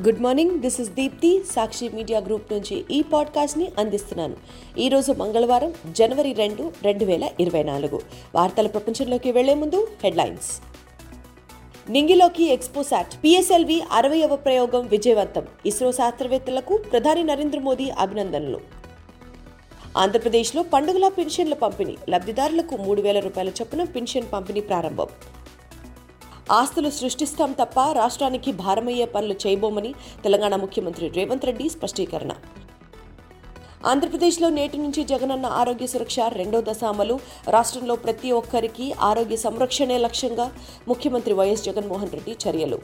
Good morning this is Deepti Sakshi media group నుంచి ఈ పాడ్కాస్ట్ని అందిస్తున్నాను. ఈరోజు మంగళవారం జనవరి రెండు రెండు వేల ఇరవై నాలుగు. వార్తల ప్రపంచంలోకి వెళ్ళే ముందు హెడ్లైన్స్. నింగిలోకి ఎక్స్పోసాట్ పిఎస్ఎల్వి అరవయవ ప్రయోగం విజయవంతం. ఇస్రో శాస్త్రవేత్తలకు ప్రధాని నరేంద్ర మోదీ అభినందనలు. ఆంధ్రప్రదేశ్లో పండుగల పెన్షన్ల పంపిణీ. లబ్ధిదారులకు మూడు వేల రూపాయల చొప్పున పెన్షన్ పంపిణీ ప్రారంభం. ఆస్తులు సృష్టిస్తాం తప్ప రాష్ట్రానికి భారమయ్యే పనులు చేయబోమని తెలంగాణ ముఖ్యమంత్రి రేవంత్ రెడ్డి స్పష్టీకరణ. ఆంధ్రప్రదేశ్లో నేటి నుంచి జగనన్న ఆరోగ్య సురక్ష రెండో దశ అమలు రాష్ట్రంలో ప్రతి ఒక్కరికి ఆరోగ్య సంరక్షణే లక్ష్యంగా ముఖ్యమంత్రి వైఎస్ జగన్మోహన్ రెడ్డి చర్యలు.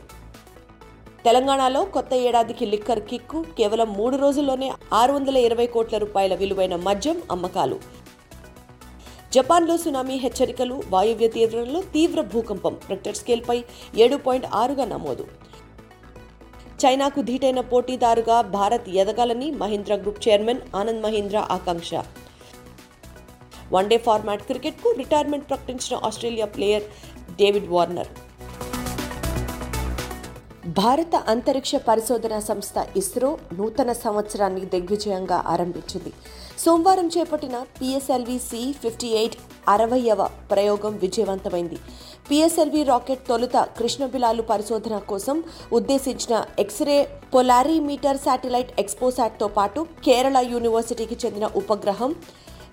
తెలంగాణలో కొత్త ఏడాదికి లిక్కర్ కిక్కు కేవలం మూడు రోజుల్లోనే ఆరు వందల ఇరవై కోట్ల రూపాయల విలువైన మద్యం అమ్మకాలు. జపాన్లో సునామీ హెచ్చరికలు వాయువ్య తీవ్రంలో తీవ్ర భూకంపం రెక్టర్ స్కేల్పై ఏడు పాయింట్ ఆరుగా నమోదు. చైనాకు ధీటైన పోటీదారుగా భారత్ ఎదగాలని మహీంద్రా గ్రూప్ చైర్మన్ ఆనంద్ మహీంద్రా ఆకాంక్ష. వన్డే ఫార్మాట్ క్రికెట్కు రిటైర్మెంట్ ప్రకటించిన ఆస్ట్రేలియా ప్లేయర్ డేవిడ్ వార్నర్ భారత అంతరిక్ష పరిశోధన సంస్థ ఇస్రో నూతన సంవత్సరాన్ని దిగ్విజయంగా ఆరంభించింది. సోమవారం చేపట్టిన పిఎస్ఎల్వి సి ఫిఫ్టీ ఎయిట్ అరవయవ ప్రయోగం విజయవంతమైంది. పిఎస్ఎల్వి రాకెట్ తొలుత కృష్ణబిలాలు పరిశోధన కోసం ఉద్దేశించిన ఎక్స్రే పొలారీమీటర్ శాటిలైట్ ఎక్స్పోసాట్తో పాటు కేరళ యూనివర్సిటీకి చెందిన ఉపగ్రహం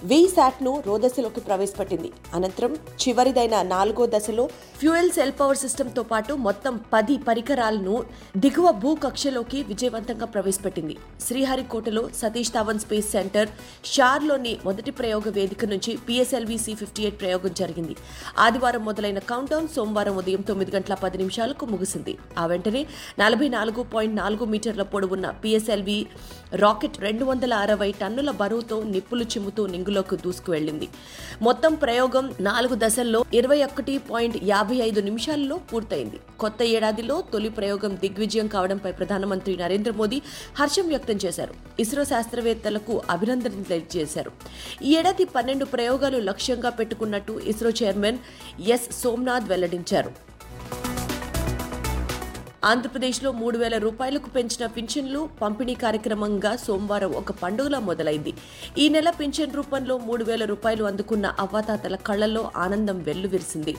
వీసాట్ను రోదశలోకి ప్రవేశపెట్టింది. అనంతరం చివరిదైన నాలుగో దశలో ఫ్యూయల్ సెల్ పవర్ సిస్టంతో పాటు మొత్తం పది పరికరాలను దిగువ భూ కక్షలోకి విజయవంతంగా ప్రవేశపెట్టింది. శ్రీహరికోటలో సతీష్ ధావన్ స్పేస్ సెంటర్ షార్లోని మొదటి ప్రయోగ వేదిక నుంచి పిఎస్ఎల్వి సి ఫిఫ్టీ ఎయిట్ ప్రయోగం జరిగింది. ఆదివారం మొదలైన కౌంటౌన్ సోమవారం ఉదయం తొమ్మిది గంటల పది నిమిషాలకు ముగిసింది. ఆ వెంటనే నలభై నాలుగు పాయింట్ నాలుగు మీటర్ల పొడవున్న పిఎస్ఎల్వి రాకెట్ రెండు వందల అరవై టన్నుల బరువుతో నిప్పులు చిమ్ముతూ నింగులోకి దూసుకువెళ్ళింది మొత్తం ప్రయోగం నాలుగు దశల్లో ఇరవై ఒకటి పాయింట్ యాభై ఐదు నిమిషాల్లో పూర్తయింది. కొత్త ఏడాదిలో తొలి ప్రయోగం దిగ్విజయం కావడంపై ప్రధానమంత్రి నరేంద్ర మోదీ హర్షం వ్యక్తం చేశారు. ఇస్రో శాస్త్రవేత్తలకు అభినందనలు తెలియజేశారు. ఈ ఏడాది పన్నెండు ప్రయోగాలు లక్ష్యంగా పెట్టుకున్నట్టు ఇస్రో చైర్మన్ ఎస్ సోమ్నాథ్ వెల్లడించారు. ఆంధ్రప్రదేశ్లో మూడు వేల రూపాయలకు పెంచిన పింఛన్లు పంపిణీ కార్యక్రమంగా సోమవారం ఒక పండుగలా మొదలైంది. ఈ నెల పింఛన్ రూపంలో మూడు వేల రూపాయలు అందుకున్న అవ్వాతాతల కళ్ళలో ఆనందం వెల్లువిరిసింది.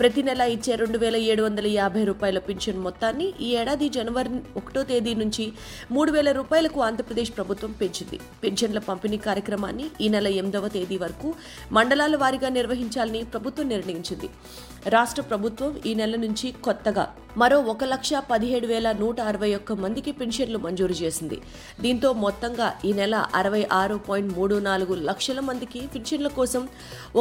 ప్రతి నెల ఇచ్చే రెండు వేల ఏడు వందల యాభై రూపాయల పింఛన్ మొత్తాన్ని ఈ ఏడాది జనవరి ఒకటో తేదీ నుంచి మూడు వేల రూపాయలకు ఆంధ్రప్రదేశ్ ప్రభుత్వం పెంచింది. పింఛన్ల పంపిణీ కార్యక్రమాన్ని ఈ నెల ఎనిమిదవ తేదీ వరకు మండలాల వారీగా నిర్వహించాలని ప్రభుత్వం నిర్ణయించింది. రాష్ట్ర ప్రభుత్వం ఈ నెల నుంచి కొత్తగా మరో ఒక లక్ష పదిహేడు వేల నూట అరవై ఒక్క మందికి పెన్షన్లు మంజూరు చేసింది. దీంతో మొత్తంగా ఈ నెల అరవై ఆరు పాయింట్ మూడు నాలుగు లక్షల మందికి పెన్షన్ల కోసం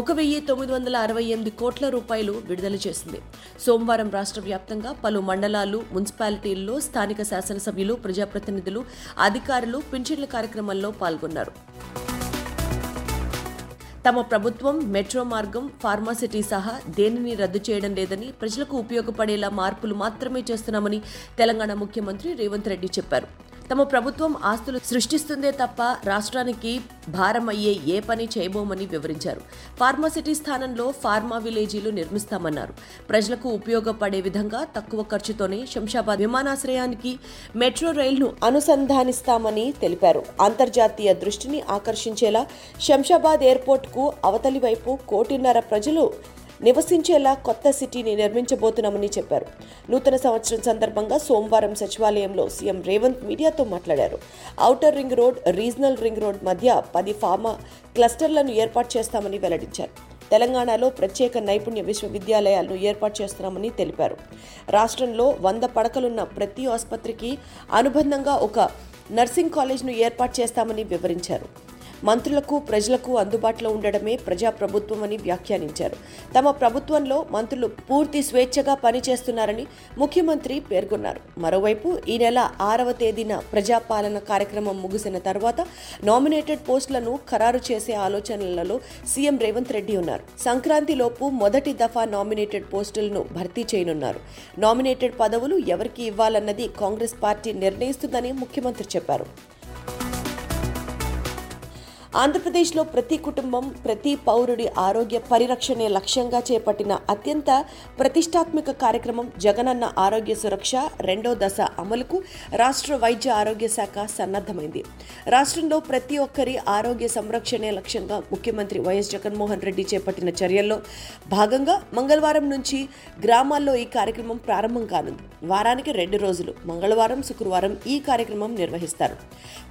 ఒక వెయ్యి తొమ్మిది వందల అరవై ఎనిమిది కోట్ల రూపాయలు విడుదల చేసింది. సోమవారం రాష్ట్ర వ్యాప్తంగా పలు మండలాలు మున్సిపాలిటీల్లో స్థానిక శాసనసభ్యులు ప్రజాప్రతినిధులు అధికారులు పెన్షన్ల కార్యక్రమంలో పాల్గొన్నారు. తమ ప్రభుత్వం మెట్రో మార్గం ఫార్మాసిటీ సహా దేనిని రద్దు చేయడం లేదని ప్రజలకు ఉపయోగపడేలా మార్పులు మాత్రమే చేస్తున్నామని తెలంగాణ ముఖ్యమంత్రి రేవంత్ రెడ్డి చెప్పారు. తమ ప్రభుత్వం ఆస్తులు సృష్టిస్తుందే తప్ప రాష్ట్రానికి భారం అయ్యే ఏ పని చేయబోమని వివరించారు. ఫార్మాసిటీ స్థానంలో ఫార్మా విలేజీలు నిర్మిస్తామన్నారు. ప్రజలకు ఉపయోగపడే విధంగా తక్కువ ఖర్చుతోనే శంషాబాద్ విమానాశ్రయానికి మెట్రో రైలును అనుసంధానిస్తామని తెలిపారు. అంతర్జాతీయ దృష్టిని ఆకర్షించేలా శంషాబాద్ ఎయిర్పోర్ట్కు అవతలి వైపు కోటిన్నర ప్రజలు నివసించేలా కొత్త సిటీని నిర్మించబోతున్నామని చెప్పారు. నూతన సంవత్సరం సందర్భంగా సోమవారం సచివాలయంలో సీఎం రేవంత్ మీడియాతో మాట్లాడారు. Outer ring road regional ring road మధ్య పది ఫార్మా క్లస్టర్లను ఏర్పాటు చేస్తామని వెల్లడించారు. తెలంగాణలో ప్రత్యేక నైపుణ్య విశ్వవిద్యాలయాలను ఏర్పాటు చేస్తున్నామని తెలిపారు. రాష్ట్రంలో వంద పడకలున్న ప్రతి ఆసుపత్రికి అనుబంధంగా ఒక నర్సింగ్ కాలేజ్ను ఏర్పాటు చేస్తామని వివరించారు. మంత్రులకు ప్రజలకు అందుబాటులో ఉండడమే ప్రజాప్రభుత్వం అని వ్యాఖ్యానించారు. తమ ప్రభుత్వంలో మంత్రులు పూర్తి స్వేచ్ఛగా పనిచేస్తున్నారని ముఖ్యమంత్రి పేర్కొన్నారు. మరోవైపు ఈ నెల ఆరవ తేదీన ప్రజాపాలన కార్యక్రమం ముగిసిన తర్వాత నామినేటెడ్ పోస్టులను ఖరారు చేసే ఆలోచనలలో సీఎం రేవంత్ రెడ్డి ఉన్నారు. సంక్రాంతిలోపు మొదటి దఫా నామినేటెడ్ పోస్టులను భర్తీ చేయనున్నారు. నామినేటెడ్ పదవులు ఎవరికి ఇవ్వాలన్నది కాంగ్రెస్ పార్టీ నిర్ణయిస్తుందని ముఖ్యమంత్రి చెప్పారు. ఆంధ్రప్రదేశ్లో ప్రతి కుటుంబం ప్రతి పౌరుడి ఆరోగ్య పరిరక్షణే లక్ష్యంగా చేపట్టిన అత్యంత ప్రతిష్టాత్మక కార్యక్రమం జగనన్న ఆరోగ్య సురక్ష రెండో దశ అమలుకు రాష్ట్ర వైద్య ఆరోగ్య శాఖ సన్నద్ధమైంది. రాష్ట్రంలో ప్రతి ఒక్కరి ఆరోగ్య సంరక్షణే లక్ష్యంగా ముఖ్యమంత్రి వైఎస్ జగన్మోహన్ రెడ్డి చేపట్టిన చర్యల్లో భాగంగా మంగళవారం నుంచి గ్రామాల్లో ఈ కార్యక్రమం ప్రారంభం కానుంది. వారానికి రెండు రోజులు. మంగళవారం శుక్రవారం ఈ కార్యక్రమం నిర్వహిస్తారు.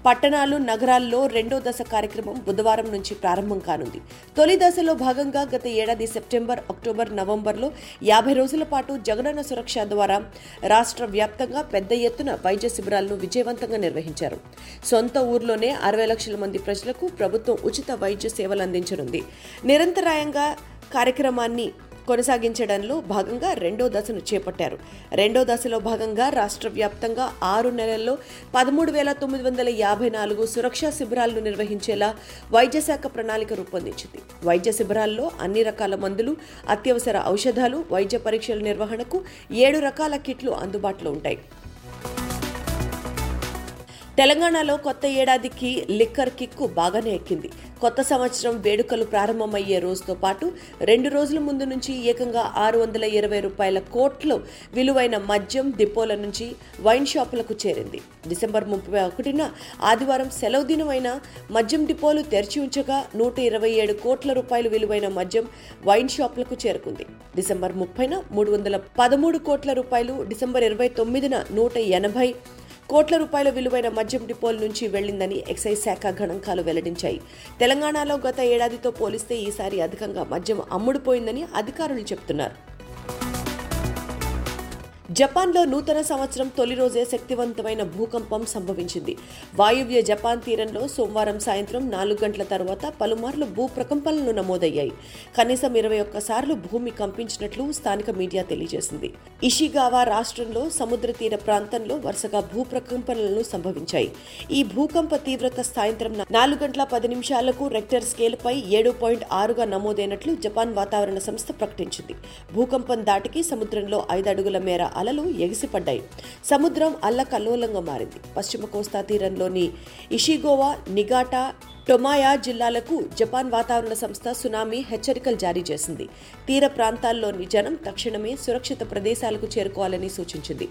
పట్టణాలు నగరాల్లో రెండో దశ కార్యక్రమం బుధవారం నుంచి ప్రారంభం కానుంది. తొలి దశలో భాగంగా గత ఏడాది సెప్టెంబర్ అక్టోబర్ నవంబర్లో యాభై రోజుల పాటు జగనన్న సురక్ష ద్వారా రాష్ట్ర వ్యాప్తంగా పెద్ద ఎత్తున వైద్య శిబిరాలను విజయవంతంగా నిర్వహించారు. సొంత ఊర్లోనే అరవై లక్షల మంది ప్రజలకు ప్రభుత్వం ఉచిత వైద్య సేవలు అందించనుంది. నిరంతరాయంగా కార్యక్రమాన్ని కొనసాగించడంలో భాగంగా రెండో దశను చేపట్టారు. రెండో దశలో భాగంగా రాష్ట్ర వ్యాప్తంగా ఆరు నెలల్లో పదమూడు వేల తొమ్మిది వందల యాభై నాలుగు సురక్షా శిబిరాలను నిర్వహించేలా వైద్య శాఖ ప్రణాళిక రూపొందించింది. వైద్య శిబిరాల్లో అన్ని రకాల మందులు అత్యవసర ఔషధాలు వైద్య పరీక్షల నిర్వహణకు ఏడు రకాల కిట్లు అందుబాటులో ఉంటాయి. తెలంగాణలో కొత్త ఏడాదికి లిక్కర్ కిక్కు బాగానే ఎక్కింది. కొత్త సంవత్సరం వేడుకలు ప్రారంభమయ్యే రోజుతో పాటు రెండు రోజుల ముందు నుంచి ఏకంగా ఆరు వందల ఇరవై రూపాయల కోట్లు విలువైన మద్యం డిపోల నుంచి వైన్ షాపులకు చేరింది. డిసెంబర్ ముప్పై ఒకటిన ఆదివారం సెలవు దినమైన మద్యం డిపోలు తెరిచి ఉంచగా నూట ఇరవై ఏడు కోట్ల రూపాయలు విలువైన మద్యం వైన్ షాపులకు చేరుకుంది. డిసెంబర్ ముప్పైన మూడు వందల పదమూడు కోట్ల రూపాయలు డిసెంబర్ ఇరవై తొమ్మిదిన నూట ఎనభై కోట్ల రూపాయల విలువైన మద్యం డిపోల నుంచి వెళ్ళిందని ఎక్సైజ్ శాఖ గణాంకాలు వెల్లడించాయి. తెలంగాణలో గత ఏడాదితో పోలిస్తే ఈసారి అధికంగా మద్యం అమ్ముడుపోయిందని అధికారులు చెబుతున్నారు జపాన్లో నూతన సంవత్సరం తొలి రోజే శక్తివంతమైన భూకంపం సంభవించింది. వాయువ్య జపాన్ తీరంలో సోమవారం సాయంత్రం నాలుగు గంటల తర్వాత పలుమార్లు భూ ప్రకంపనలు నమోదయ్యాయి. కనీసం ఇరవై ఒక్కసార్లు భూమి కంపించినట్లు స్థానిక మీడియా తెలియజేసింది. ఇషిగావా రాష్ట్రంలో సముద్ర తీర ప్రాంతంలో వరుసగా భూ ప్రకంపనలు సంభవించాయి. ఈ భూకంప తీవ్రత సాయంత్రం నాలుగు గంటల పది నిమిషాలకు రెక్టర్ స్కేల్పై ఏడు పాయింట్ ఆరుగా నమోదైనట్లు జపాన్ వాతావరణ సంస్థ ప్రకటించింది. భూకంపం దాటికి సముద్రంలో ఐదు అడుగుల మేర అలలు ఎగిసిపడ్డాయి. సముద్రం అల్లకల్లోలంగా మారింది. పశ్చిమ కోస్తా తీరంలోని ఇషిగోవా నిగాటా టొమాయా జిల్లాలకు జపాన్ వాతావరణ సంస్థ సునామీ హెచ్చరికలు జారీ చేసింది. తీర ప్రాంతాల్లోని జనం తక్షణమే సురక్షిత ప్రదేశాలకు చేరుకోవాలని సూచించింది.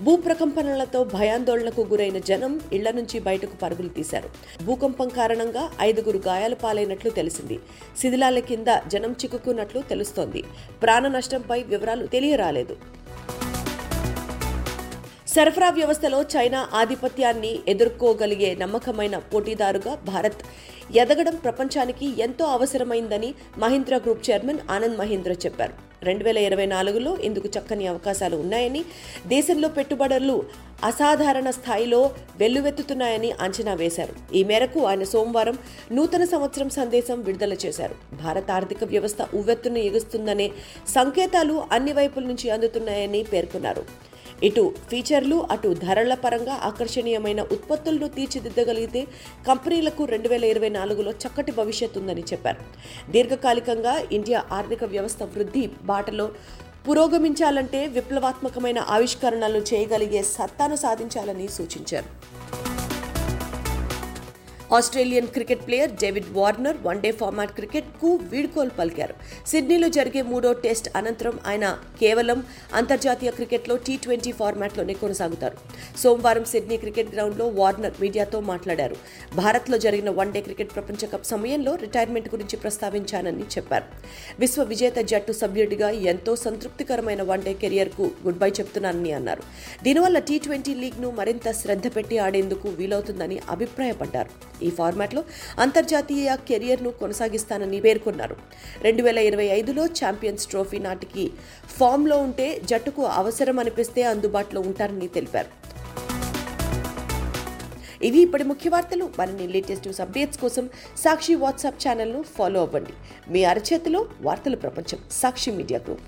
భూప్రకంపనలతో భయాందోళనకు గురైన జనం ఇళ్ళ నుంచి బయటకు పరుగులు తీశారు. భూకంపం కారణంగా ఐదుగురు గాయాలు పాలైనట్లు తెలిసింది. శిథిలాల కింద జనం చిక్కుకున్నట్లు తెలుస్తోంది. ప్రాణ నష్టంపై వివరాలు తెలియరాలేదు. సరఫరా వ్యవస్థలో చైనా ఆధిపత్యాన్ని ఎదుర్కోగలిగే నమ్మకమైన పోటీదారుగా భారత్. ఎదగడం ప్రపంచానికి ఎంతో అవసరమైందని మహీంద్రా గ్రూప్ చైర్మన్ ఆనంద్ మహీంద్ర చెప్పారు. రెండు వేల ఇరవై నాలుగులో ఇందుకు చక్కని అవకాశాలు ఉన్నాయని దేశంలో పెట్టుబడులు అసాధారణ స్థాయిలో వెల్లువెత్తుతున్నాయని అంచనా వేశారు. ఈ మేరకు ఆయన సోమవారం నూతన సంవత్సరం సందేశం విడుదల చేశారు. భారత ఆర్థిక వ్యవస్థ ఉవ్వెత్తున ఎగుస్తుందనే సంకేతాలు అన్ని వైపుల నుంచి అందుతున్నాయని పేర్కొన్నారు. ఇటు ఫీచర్లు అటు ధరల పరంగా ఆకర్షణీయమైన ఉత్పత్తులను తీర్చిదిద్దగలిగితే కంపెనీలకు రెండు వేల ఇరవై నాలుగులో చక్కటి భవిష్యత్తు ఉందని చెప్పారు. దీర్ఘకాలికంగా ఇండియా ఆర్థిక వ్యవస్థ వృద్ధి బాటలో పురోగమించాలంటే విప్లవాత్మకమైన ఆవిష్కరణలు చేయగలిగే సత్తాను సాధించాలని సూచించారు. Australian cricket player David Warner one day format క్రికెట్కు వీడ్కోలు పలికారు. సిడ్నీలో జరిగే మూడో టెస్ట్ అనంతరం ఆయన కేవలం అంతర్జాతీయ క్రికెట్లో టీ ట్వంటీ ఫార్మాట్లోనే కొనసాగుతారు. సోమవారం సిడ్నీ క్రికెట్ గ్రౌండ్లో వార్నర్ మీడియాతో మాట్లాడారు. భారత్లో జరిగిన వన్డే క్రికెట్ ప్రపంచ కప్ సమయంలో రిటైర్మెంట్ గురించి ప్రస్తావించానని చెప్పారు. విశ్వ విజేత జట్టు సభ్యుడిగా ఎంతో సంతృప్తికరమైన వన్డే కెరియర్కు గుడ్ బై చెప్తున్నానని అన్నారు. దీనివల్ల టీ ట్వంటీ లీగ్ను మరింత శ్రద్ధ పెట్టి ఆడేందుకు వీలవుతుందని అభిప్రాయపడ్డారు. ఈ ఫార్మాట్లో అంతర్జాతీయ కెరియర్ను కొనసాగిస్తానని పేర్కొన్నారు. రెండు వేల ఇరవై ఐదులో ఛాంపియన్స్ ట్రోఫీ నాటికి ఫామ్లో ఉంటే జట్టుకు అవసరం అనిపిస్తే అందుబాటులో ఉంటారని తెలిపారు. ఇవి ఇప్పటి ముఖ్య వార్తలు. మరిన్ని లేటెస్ట్ న్యూస్ అప్డేట్స్ కోసం సాక్షి వాట్సాప్ ఛానల్ను ఫాలో అవ్వండి. మీ అరచేతిలో వార్తల ప్రపంచం సాక్షి మీడియా గ్రూప్.